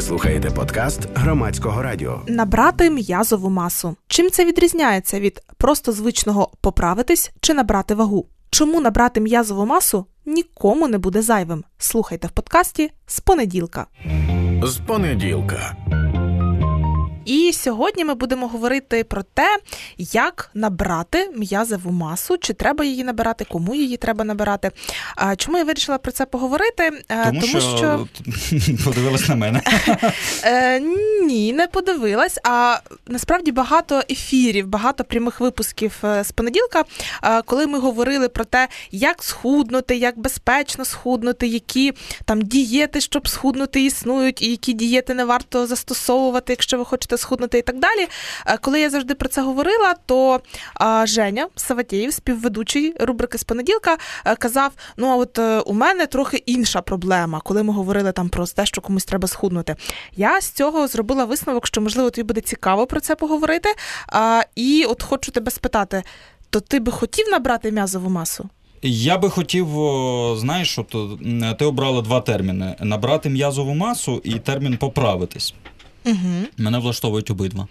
Ви слухаєте подкаст громадського радіо. Набрати м'язову масу. Чим це відрізняється від просто звичного поправитись чи набрати вагу? Чому набрати м'язову масу нікому не буде зайвим? Слухайте в подкасті з понеділка. З понеділка. І сьогодні ми будемо говорити про те, як набрати м'язову масу, чи треба її набирати, кому її треба набирати. Чому я вирішила про це поговорити? Тому, Тому що, що... подивилась на мене. Е, Ні, не подивилась. А насправді багато ефірів, багато прямих випусків е, з понеділка, е, коли ми говорили про те, як схуднути, як безпечно схуднути, які там дієти, щоб схуднути, існують, і які дієти не варто застосовувати, якщо ви хочете схуднути і так далі. Е, коли я завжди про це говорила, то Женя Саватєєв, співведучий рубрики з понеділка, е, казав: ну а от е, у мене трохи інша проблема, коли ми говорили там про те, що комусь треба схуднути. Я з цього зробила висновок, що можливо тобі буде цікаво про це поговорити. І от хочу тебе спитати: то ти би хотів набрати м'язову масу? Я би хотів, знаєш, от, ти обрала два терміни: набрати м'язову масу і термін поправитись. Угу. Мене влаштовують обидва.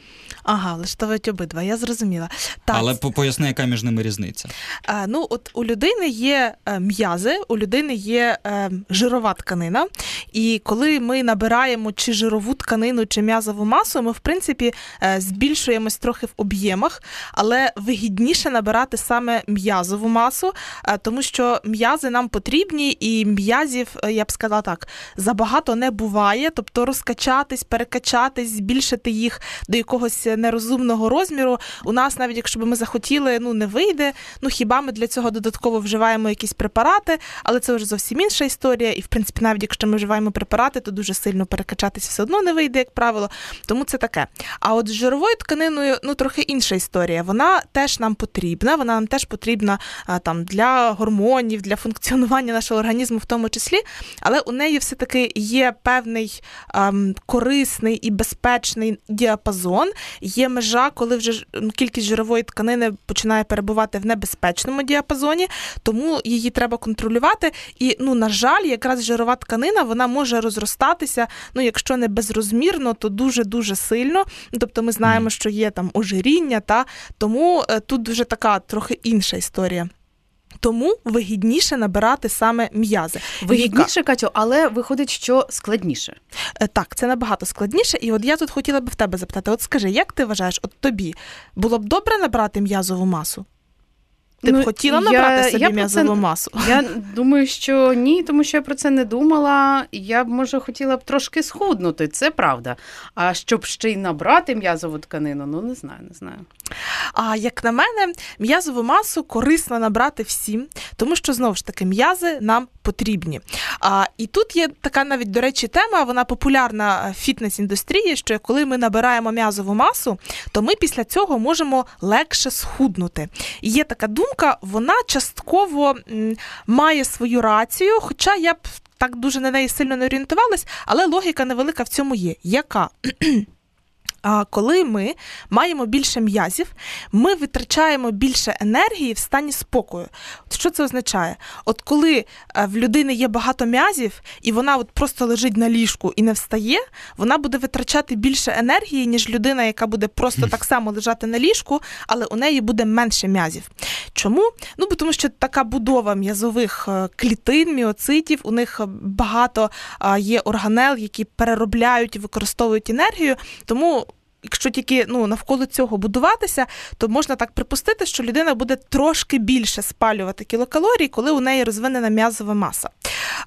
Ага, влаштовують обидва, я зрозуміла. Так. Але поясни, яка між ними різниця? А, Ну, от у людини є е, м'язи, у людини є е, жирова тканина. І коли ми набираємо чи жирову тканину, чи м'язову масу, ми в принципі е, збільшуємось трохи в об'ємах, але вигідніше набирати саме м'язову масу, е, тому що м'язи нам потрібні, і м'язів, я б сказала так, забагато не буває, тобто розкачатись, перекачатись, збільшити їх до якогось нерозумного розміру. У нас, навіть якщо б ми захотіли, ну не вийде. Ну хіба ми для цього додатково вживаємо якісь препарати, але це вже зовсім інша історія. І в принципі, навіть якщо ми вживаємо препарати, то дуже сильно перекачатися все одно не вийде, як правило. Тому це таке. А от з жировою тканиною ну трохи інша історія. Вона теж нам потрібна, вона нам теж потрібна там для гормонів, для функціонування нашого організму, в тому числі, але у неї все-таки є певний ем, корисний і безпечний діапазон, є межа, коли вже кількість жирової тканини починає перебувати в небезпечному діапазоні, тому її треба контролювати. І, ну, на жаль, якраз жирова тканина вона може розростатися, ну, якщо не безрозмірно, то дуже-дуже сильно. Тобто ми знаємо, що є там ожиріння, та тому е, тут вже така трохи інша історія. Тому вигідніше набирати саме м'язи. Вигідніше, Катю, але виходить, що складніше. Е, так, це набагато складніше. І от я тут хотіла би в тебе запитати: от скажи, як ти вважаєш, от тобі було б добре набрати м'язову масу? Ти ну, б хотіла набрати я, собі я м'язову це, масу? Я думаю, що ні, тому що я про це не думала. Я б, може, хотіла б трошки схуднути, це правда. А щоб ще й набрати м'язову тканину, ну не знаю, не знаю. А як на мене, м'язову масу корисно набрати всім, тому що знову ж таки м'язи нам потрібні. А, І тут є така навіть, до речі, тема, вона популярна в фітнес-індустрії, що коли ми набираємо м'язову масу, то ми після цього можемо легше схуднути. І є така думка, вона частково має свою рацію, хоча я б так дуже на неї сильно не орієнтувалась, але логіка невелика в цьому є. Яка? А коли ми маємо більше м'язів, ми витрачаємо більше енергії в стані спокою. Що це означає? От коли е, в людини є багато м'язів, і вона от просто лежить на ліжку і не встає, вона буде витрачати більше енергії, ніж людина, яка буде просто так само лежати на ліжку, але у неї буде менше м'язів. Чому? Ну бо тому, що така будова м'язових е, клітин, міоцитів, у них багато є органел, які переробляють і використовують енергію. Тому якщо тільки ну, навколо цього будуватися, то можна так припустити, що людина буде трошки більше спалювати кілокалорій, коли у неї розвинена м'язова маса.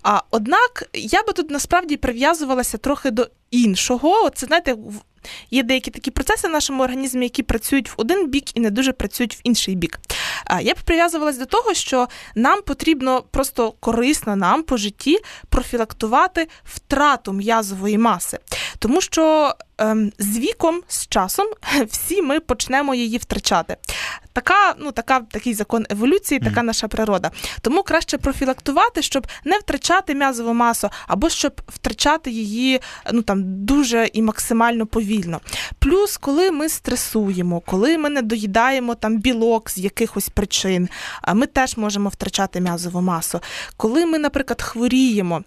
А однак я би тут насправді прив'язувалася трохи до іншого. Це знаєте, Є деякі такі процеси в нашому організмі, які працюють в один бік і не дуже працюють в інший бік. Я б прив'язувалась до того, що нам потрібно просто корисно нам по житті профілактувати втрату м'язової маси, тому що з віком, з часом, всі ми почнемо її втрачати. Така, ну така такий закон еволюції, така mm. наша природа. Тому краще профілактувати, щоб не втрачати м'язову масу, або щоб втрачати її ну там дуже і максимально повільно. Плюс, коли ми стресуємо, коли ми не доїдаємо там білок з якихось причин, ми теж можемо втрачати м'язову масу. Коли ми, наприклад, хворіємо.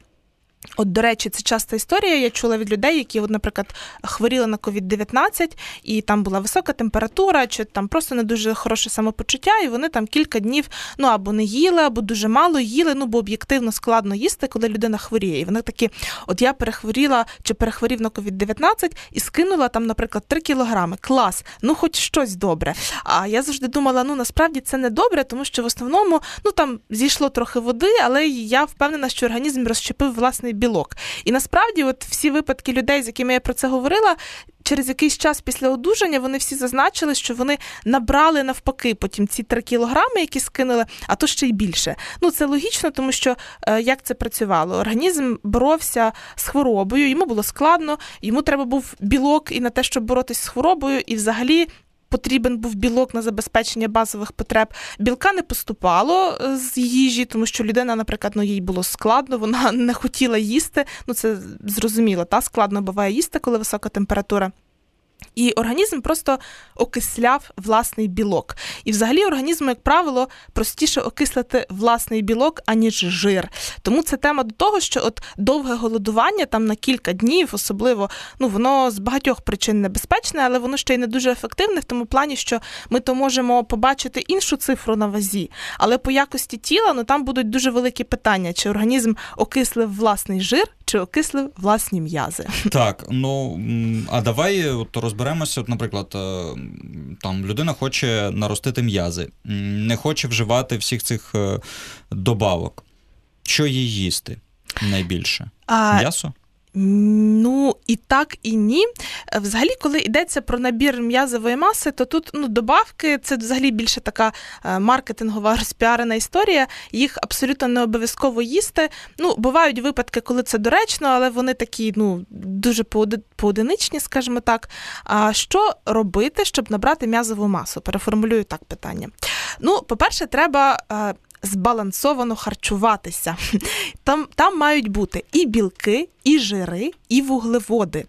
От, до речі, це часта історія. Я чула від людей, які, от, наприклад, хворіли на COVID-19, і там була висока температура, чи там просто не дуже хороше самопочуття, і вони там кілька днів ну або не їли, або дуже мало їли. Ну бо об'єктивно складно їсти, коли людина хворіє. І вони такі, от я перехворіла чи перехворів на COVID-19 і скинула там, наприклад, 3 кілограми. Клас, ну хоч щось добре. А я завжди думала, ну насправді це не добре, тому що в основному ну там зійшло трохи води, але я впевнена, що організм розщепив власний білок. І насправді, от всі випадки людей, з якими я про це говорила, через якийсь час після одужання вони всі зазначили, що вони набрали навпаки потім ці 3 кілограми, які скинули, а то ще й більше. Ну це логічно, тому що е, як це працювало? Організм боровся з хворобою, йому було складно, йому треба був білок і на те, щоб боротися з хворобою, і взагалі потрібен був білок на забезпечення базових потреб. Білка не поступало е, з їжі, тому що людина, наприклад, ну їй було складно, вона не хотіла їсти. Ну це зрозуміло, та складно буває їсти, коли висока температура. І організм просто окисляв власний білок. І взагалі організму, як правило, простіше окислити власний білок, аніж жир. Тому це тема до того, що от довге голодування там на кілька днів, особливо, ну воно з багатьох причин небезпечне, але воно ще й не дуже ефективне в тому плані, що ми то можемо побачити іншу цифру на вазі, але по якості тіла ну там будуть дуже великі питання: чи організм окислив власний жир, чи окислив власні м'язи. Так, ну а давай от розберемося. От, наприклад, е, там людина хоче наростити м'язи, не хоче вживати всіх цих е, добавок. Що їй їсти найбільше? А... М'ясо? Ну і так, і ні. Е, взагалі, коли йдеться про набір м'язової маси, то тут ну, добавки це взагалі більше така е, маркетингова розпіарена історія. Їх абсолютно не обов'язково їсти. Ну, бувають випадки, коли це доречно, але вони такі ну, дуже поодиничні, скажімо так. А що робити, щоб набрати м'язову масу? Переформулюю так питання. Ну, по-перше, треба е, збалансовано харчуватися. Там там мають бути і білки, і жири, і вуглеводи.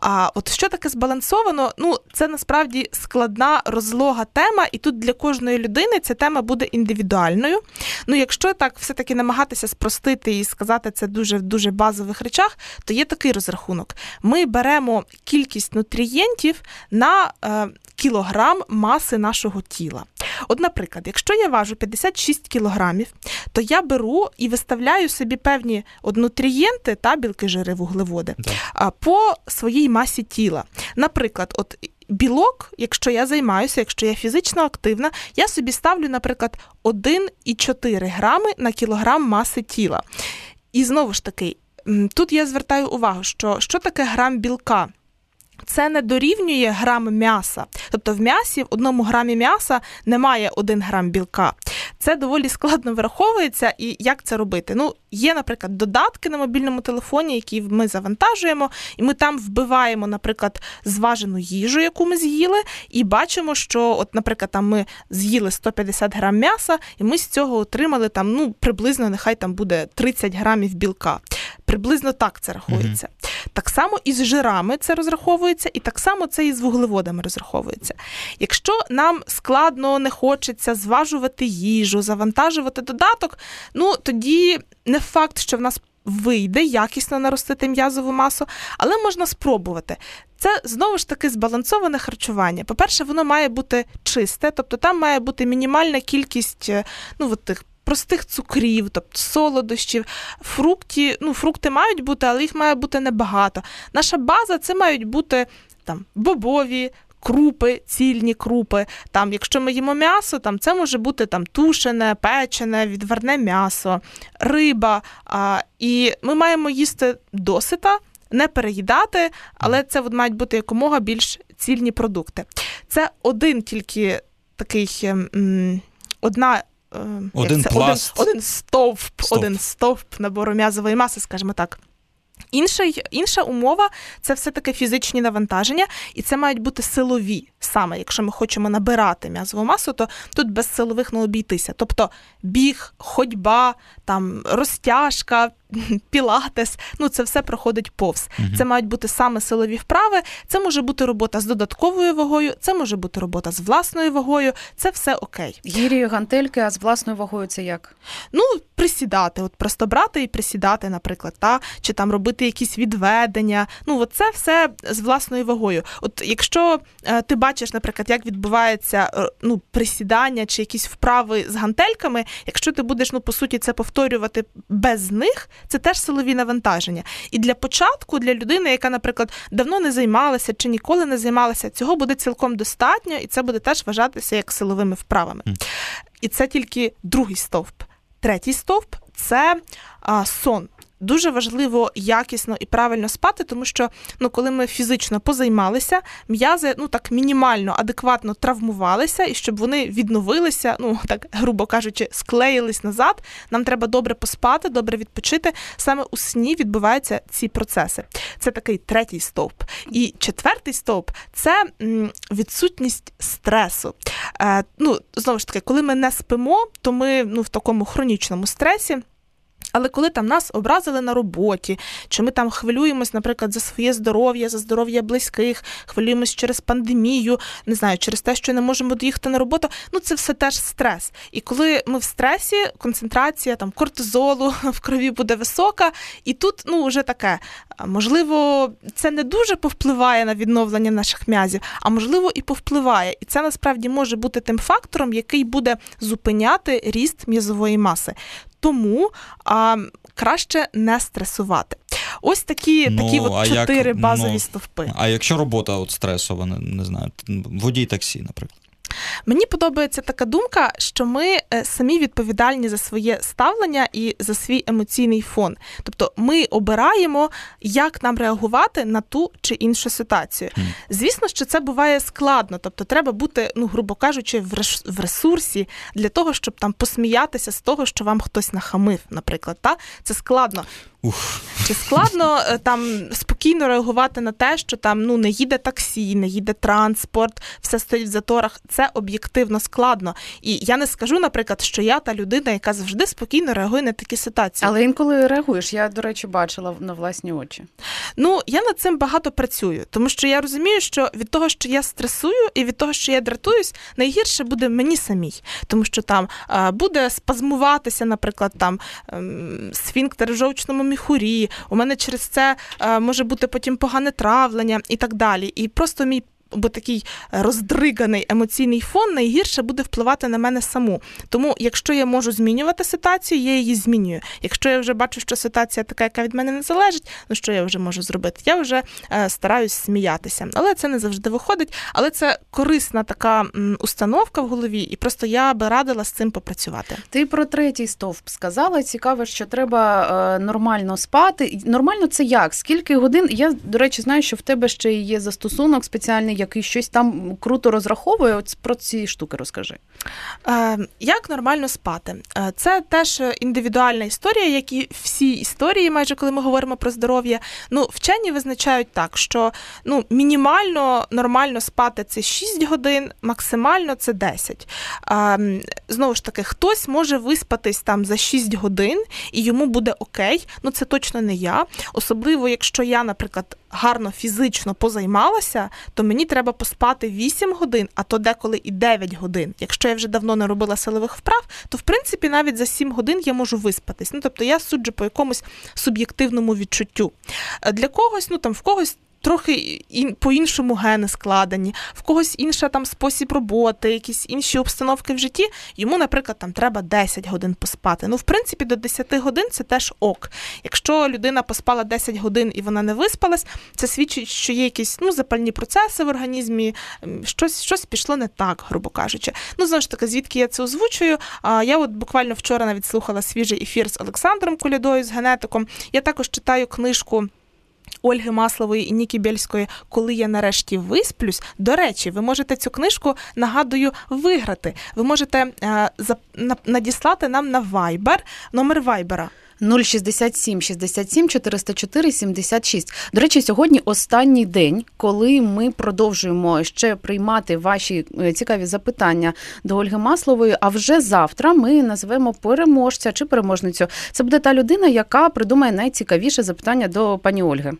А от що таке збалансовано? Ну, це насправді складна розлога тема, і тут для кожної людини ця тема буде індивідуальною. Ну, якщо так все-таки намагатися спростити і сказати це дуже в дуже базових речах, то є такий розрахунок: ми беремо кількість нутрієнтів на е, кілограм маси нашого тіла. От, наприклад, якщо я важу 56 кілограмів, то я беру і виставляю собі певні от нутрієнти та білки, жири, вуглеводи так. по своїй масі тіла. Наприклад, от. Білок, якщо я займаюся, якщо я фізично активна, я собі ставлю, наприклад, 1,4 грами на кілограм маси тіла. І знову ж таки, тут я звертаю увагу, що що таке грам білка? Це не дорівнює грам м'яса. Тобто в м'ясі в одному грамі м'яса немає один грам білка. Це доволі складно враховується. І як це робити? Ну, є, наприклад, додатки на мобільному телефоні, які ми завантажуємо, і ми там вбиваємо, наприклад, зважену їжу, яку ми з'їли, і бачимо, що, от, наприклад, там ми з'їли 150 грам м'яса, і ми з цього отримали там, ну, приблизно, нехай там буде 30 грамів білка. Приблизно так це рахується. Mm-hmm. Так само і з жирами це розраховується, і так само це і з вуглеводами розраховується. Якщо нам складно не хочеться зважувати їжу, завантажувати додаток, ну тоді не факт, що в нас вийде якісно наростити м'язову масу, але можна спробувати. Це знову ж таки збалансоване харчування. По-перше, воно має бути чисте, тобто там має бути мінімальна кількість е, ну, от тих простих цукрів, тобто солодощів, фрукті, ну, фрукти мають бути, але їх має бути небагато. Наша база це мають бути там бобові. Крупи, цільні крупи. Там, Якщо ми їмо м'ясо, там це може бути там тушене, печене, відварне м'ясо, риба. А, І ми маємо їсти досита, не переїдати, але це от мають бути якомога більш цільні продукти. Це один тільки такий м, одна Ем, один це, пласт. Один, один стовп, стовп, один стовп набору м'язової маси, скажімо так. Інша інша умова це все-таки фізичні навантаження, і це мають бути силові. Саме якщо ми хочемо набирати м'язову масу, то тут без силових не обійтися. Тобто біг, ходьба, там розтяжка, пілатес, ну це все проходить повз. Мгм. Це мають бути саме силові вправи. Це може бути робота з додатковою вагою, це може бути робота з власною вагою. Це все окей. Гірі гантельки, а з власною вагою це як? Ну, присідати, от просто брати і присідати, наприклад, та чи там робити якісь відведення. Ну, от це все з власною вагою. От якщо е, ти бачиш, наприклад, як відбувається е, ну, присідання чи якісь вправи з гантельками, якщо ти будеш, ну по суті, це повторювати без них, це теж силові навантаження. І для початку, для людини, яка, наприклад, давно не займалася чи ніколи не займалася, цього буде цілком достатньо, і це буде теж вважатися як силовими вправами. І це тільки другий стовп. Третій стовп це а, сон. Дуже важливо якісно і правильно спати, тому що ну, коли ми фізично позаймалися, м'язи ну так мінімально, адекватно травмувалися, і щоб вони відновилися, ну так грубо кажучи, склеїлись назад. Нам треба добре поспати, добре відпочити. Саме у сні відбуваються ці процеси. Це такий третій стовп. І четвертий стовп це відсутність стресу. Е, ну, знову ж таки, коли ми не спимо, то ми ну, в такому хронічному стресі. Але коли там нас образили на роботі, чи ми там хвилюємось, наприклад, за своє здоров'я, за здоров'я близьких, хвилюємось через пандемію, не знаю, через те, що не можемо доїхати на роботу, ну це все теж стрес. І коли ми в стресі, концентрація там кортизолу в крові буде висока, і тут ну вже таке. Можливо, це не дуже повпливає на відновлення наших м'язів, а можливо і повпливає. І це насправді може бути тим фактором, який буде зупиняти ріст м'язової маси. Тому а, краще не стресувати. Ось такі, Ну, такі а чотири як, базові ну, стовпи. А якщо робота от стресова, не, не знаю, водій таксі, наприклад. Мені подобається така думка, що ми е, самі відповідальні за своє ставлення і за свій емоційний фон. Тобто ми обираємо, як нам реагувати на ту чи іншу ситуацію. Звісно, що це буває складно, тобто треба бути, ну грубо кажучи, в в ресурсі для того, щоб там посміятися з того, що вам хтось нахамив, наприклад. Та це складно. Ух, Чи складно е, там спокійно реагувати на те, що там ну не їде таксі, не їде транспорт, все стоїть в заторах. Це об'єктивно складно. І я не скажу, наприклад, що я та людина, яка завжди спокійно реагує на такі ситуації. Але інколи реагуєш. Я, до речі, бачила на власні очі. Ну я над цим багато працюю, тому що я розумію, що від того, що я стресую, і від того, що я дратуюсь, найгірше буде мені самій, тому що там буде спазмуватися, наприклад, там ем, сфінктер в жовчному міхурі. У мене через це е, може бути потім погане травлення і так далі. І просто мій. Бо такий роздриганий емоційний фон найгірше буде впливати на мене саму. Тому, якщо я можу змінювати ситуацію, я її змінюю. Якщо я вже бачу, що ситуація така, яка від мене не залежить, ну що я вже можу зробити? Я вже е, стараюсь сміятися. Але це не завжди виходить. Але це корисна така установка в голові, і просто я би радила з цим попрацювати. Ти про третій стовп сказала. Цікаво, що треба е, нормально спати. Нормально це як? Скільки годин? Я, до речі, знаю, що в тебе ще є застосунок спеціальний, який щось там круто розраховує. От про ці штуки розкажи. Е, як нормально спати? Е, Це теж індивідуальна історія, як і всі історії, майже коли ми говоримо про здоров'я. Ну, вчені визначають так, що ну, мінімально нормально спати це 6 годин, максимально це 10. Е, Знову ж таки, хтось може виспатись там за 6 годин, і йому буде окей. Ну, це точно не я. Особливо, якщо я, наприклад, гарно фізично позаймалася, то мені треба поспати 8 годин, а то деколи і 9 годин. Якщо я вже давно не робила силових вправ, то в принципі навіть за 7 годин я можу виспатись. Ну тобто я суджу по якомусь суб'єктивному відчуттю. Е, Для когось, ну там в когось. Трохи ін- по-іншому гени складені, в когось інша там спосіб роботи, якісь інші обстановки в житті. Йому, наприклад, там треба 10 годин поспати. Ну, в принципі, до 10 годин це теж ок. Якщо людина поспала 10 годин і вона не виспалась, це свідчить, що є якісь ну, запальні процеси в організмі, щось, щось пішло не так, грубо кажучи. Ну, знову ж таки, звідки я це озвучую? А, я от буквально вчора навіть слухала свіжий ефір з Олександром Колядою, з генетиком. Я також читаю книжку. Ольги Маслової і Нікі Бєльської, коли я нарешті висплюсь. До речі, ви можете цю книжку, нагадую, виграти. Ви можете е, за, на- надіслати нам на Viber, номер Viber 067 67 404 76. До речі, сьогодні останній день, коли ми продовжуємо ще приймати ваші е, цікаві запитання до Ольги Маслової. А вже завтра ми назвемо переможця чи переможницю. Це буде та людина, яка придумає найцікавіше запитання до пані Ольги.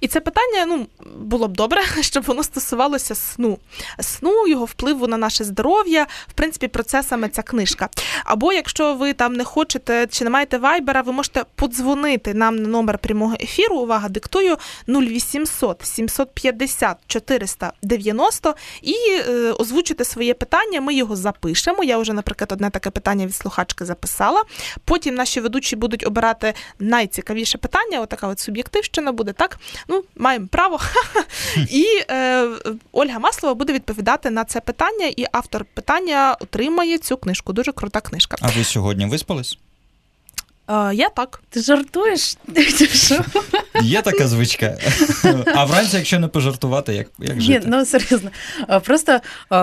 І це питання ну було б добре, щоб воно стосувалося сну, сну, його впливу на наше здоров'я. В принципі, про це саме ця книжка. Або якщо ви там не хочете чи не маєте вайбера, ви можете подзвонити нам на номер прямого ефіру. Увага, диктую 0800 750 490 і е, озвучити своє питання. Ми його запишемо. Я вже, наприклад, одне таке питання від слухачки записала. Потім наші ведучі будуть обирати найцікавіше питання. Отака от суб'єктивщина буде так. Ну, маємо право. І е, Ольга Маслова буде відповідати на це питання, і автор питання отримає цю книжку. Дуже крута книжка. А ви сьогодні виспались? Е, я так. Ти жартуєш? Є така звичка. А вранці, якщо не пожартувати, як, як Ні, ну серйозно. Просто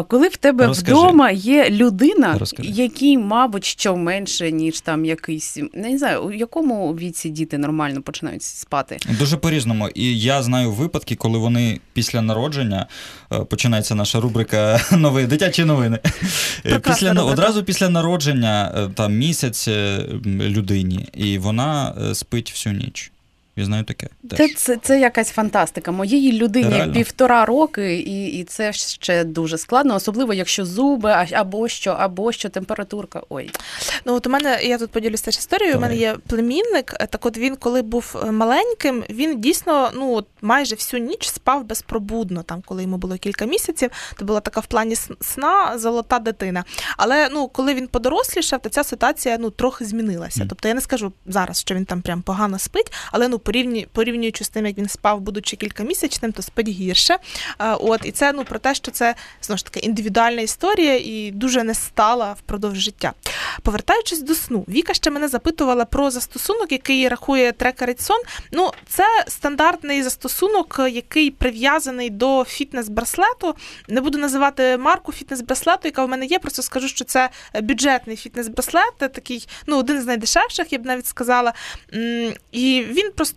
коли в тебе Розкажи. вдома є людина, Розкажи. якій, мабуть, що менше, ніж там якийсь, не знаю, у якому віці діти нормально починають спати. Дуже по-різному. І я знаю випадки, коли вони після народження починається наша рубрика новини, дитячі новини. Е, Прекрасна Після рубрика. одразу після народження е, там місяць е, людині, і вона е, спить всю ніч. Я знаю таке. Це, це, це якась фантастика. Моєї людині Реально? півтора роки, і, і це ще дуже складно, особливо якщо зуби, або що, або що, температурка. Ой. Ну от у мене я тут поділюсь теж історією. У мене є племінник. е, Так, от він, коли був е, маленьким, він дійсно ну майже всю ніч спав безпробудно. Там, коли йому було кілька місяців, то була така в плані сна золота дитина. Але ну коли він подорослішав, то ця ситуація ну трохи змінилася. Мгм. Тобто я не скажу зараз, що він там прям погано спить, але ну порівню, порівнюючи з тим, як він спав, будучи кількамісячним, то спить гірше. От і це ну про те, що це знову ж таки індивідуальна історія і дуже не стала впродовж життя. Повертаючись до сну, Віка ще мене запитувала про застосунок, який рахує трекерить сон. Ну, це стандартний застосунок, який прив'язаний до фітнес-браслету. Не буду називати марку фітнес-браслету, яка в мене є. Просто скажу, що це бюджетний фітнес-браслет, такий, ну, один з найдешевших, я б навіть сказала. І він просто.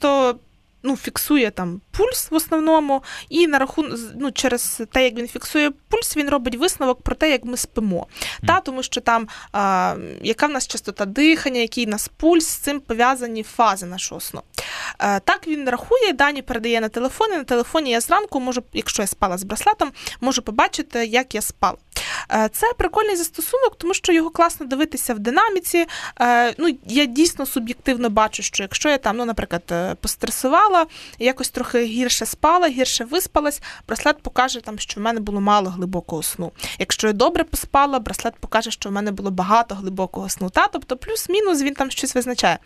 Ну, фіксує там пульс в основному, і на рахунок ну, через те, як він фіксує пульс, він робить висновок про те, як ми спимо. Та, тому що там а, яка в нас частота дихання, який в нас пульс, з цим пов'язані фази нашого сну. Е, так він рахує, дані передає на телефон. І на телефоні я зранку можу, якщо я спала з браслетом, можу побачити, як я спала. Е, Це прикольний застосунок, тому що його класно дивитися в динаміці. Е, Ну, я дійсно суб'єктивно бачу, що якщо я там, ну, наприклад, е, постресувала, якось трохи гірше спала, гірше виспалась, браслет покаже, там, що в мене було мало глибокого сну. Якщо я добре поспала, браслет покаже, що в мене було багато глибокого сну. Та? Тобто плюс-мінус він там щось визначає.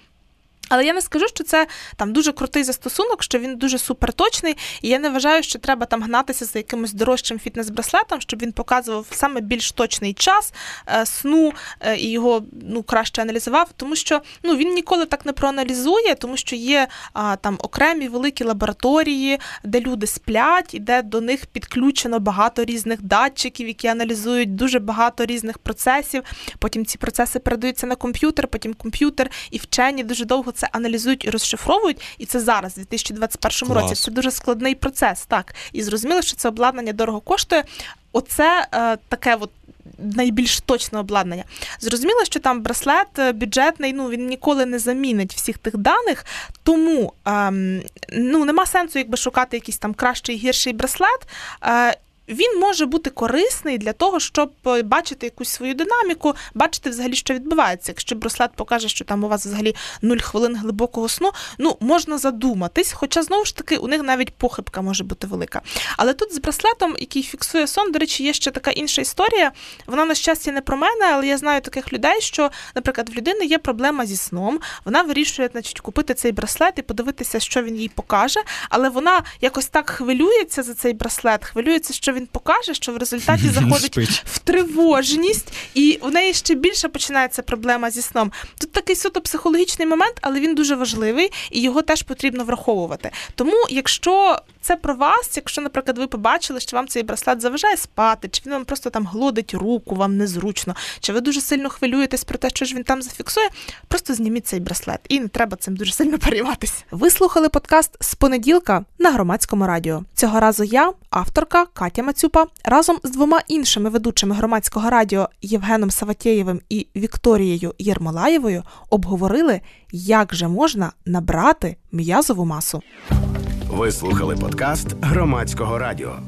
Але я не скажу, що це там дуже крутий застосунок, що він дуже суперточний, і я не вважаю, що треба там гнатися за якимось дорожчим фітнес-браслетом, щоб він показував саме більш точний час е, сну е, і його ну краще аналізував, тому що ну він ніколи так не проаналізує, тому що є а, там окремі великі лабораторії, де люди сплять, і де до них підключено багато різних датчиків, які аналізують дуже багато різних процесів. Потім ці процеси передаються на комп'ютер, потім комп'ютер і вчені дуже довго це аналізують і розшифровують. І це зараз, в 2021 році. Це дуже складний процес. Так, і зрозуміло, що це обладнання дорого коштує. Оце е, таке от. Найбільш точне обладнання. Зрозуміло, що там браслет е, бюджетний, ну він ніколи не замінить всіх тих даних, тому ем, ну нема сенсу, якби шукати якийсь там кращий гірший браслет. Е, він може бути корисний для того, щоб е, бачити якусь свою динаміку, бачити взагалі, що відбувається. Якщо браслет покаже, що там у вас взагалі 0 хвилин глибокого сну, ну можна задуматись, хоча знову ж таки у них навіть похибка може бути велика. Але тут з браслетом, який фіксує сон, до речі, є ще така інша історія. Вона на щастя не про мене, але я знаю таких людей, що, наприклад, в людини є проблема зі сном. Вона вирішує, значить, купити цей браслет і подивитися, що він їй покаже. Але вона якось так хвилюється за цей браслет, хвилюється, що він він покаже, що в результаті заходить в тривожність, і у неї ще більше починається проблема зі сном. Тут такий суто психологічний момент, але він дуже важливий і його теж потрібно враховувати. Тому, якщо це про вас, якщо, наприклад, ви побачили, що вам цей браслет заважає спати, чи він вам просто там глодить руку, вам незручно, чи ви дуже сильно хвилюєтесь про те, що ж він там зафіксує, просто зніміть цей браслет, і не треба цим дуже сильно перейматися. Ви слухали подкаст з понеділка на громадському радіо. Цього разу я, авторка Катя Мацюпа, разом з двома іншими ведучими громадського радіо Євгеном Саватєєвим і Вікторією Єрмолаєвою обговорили, як же можна набрати м'язову масу. Ви слухали подкаст громадського радіо.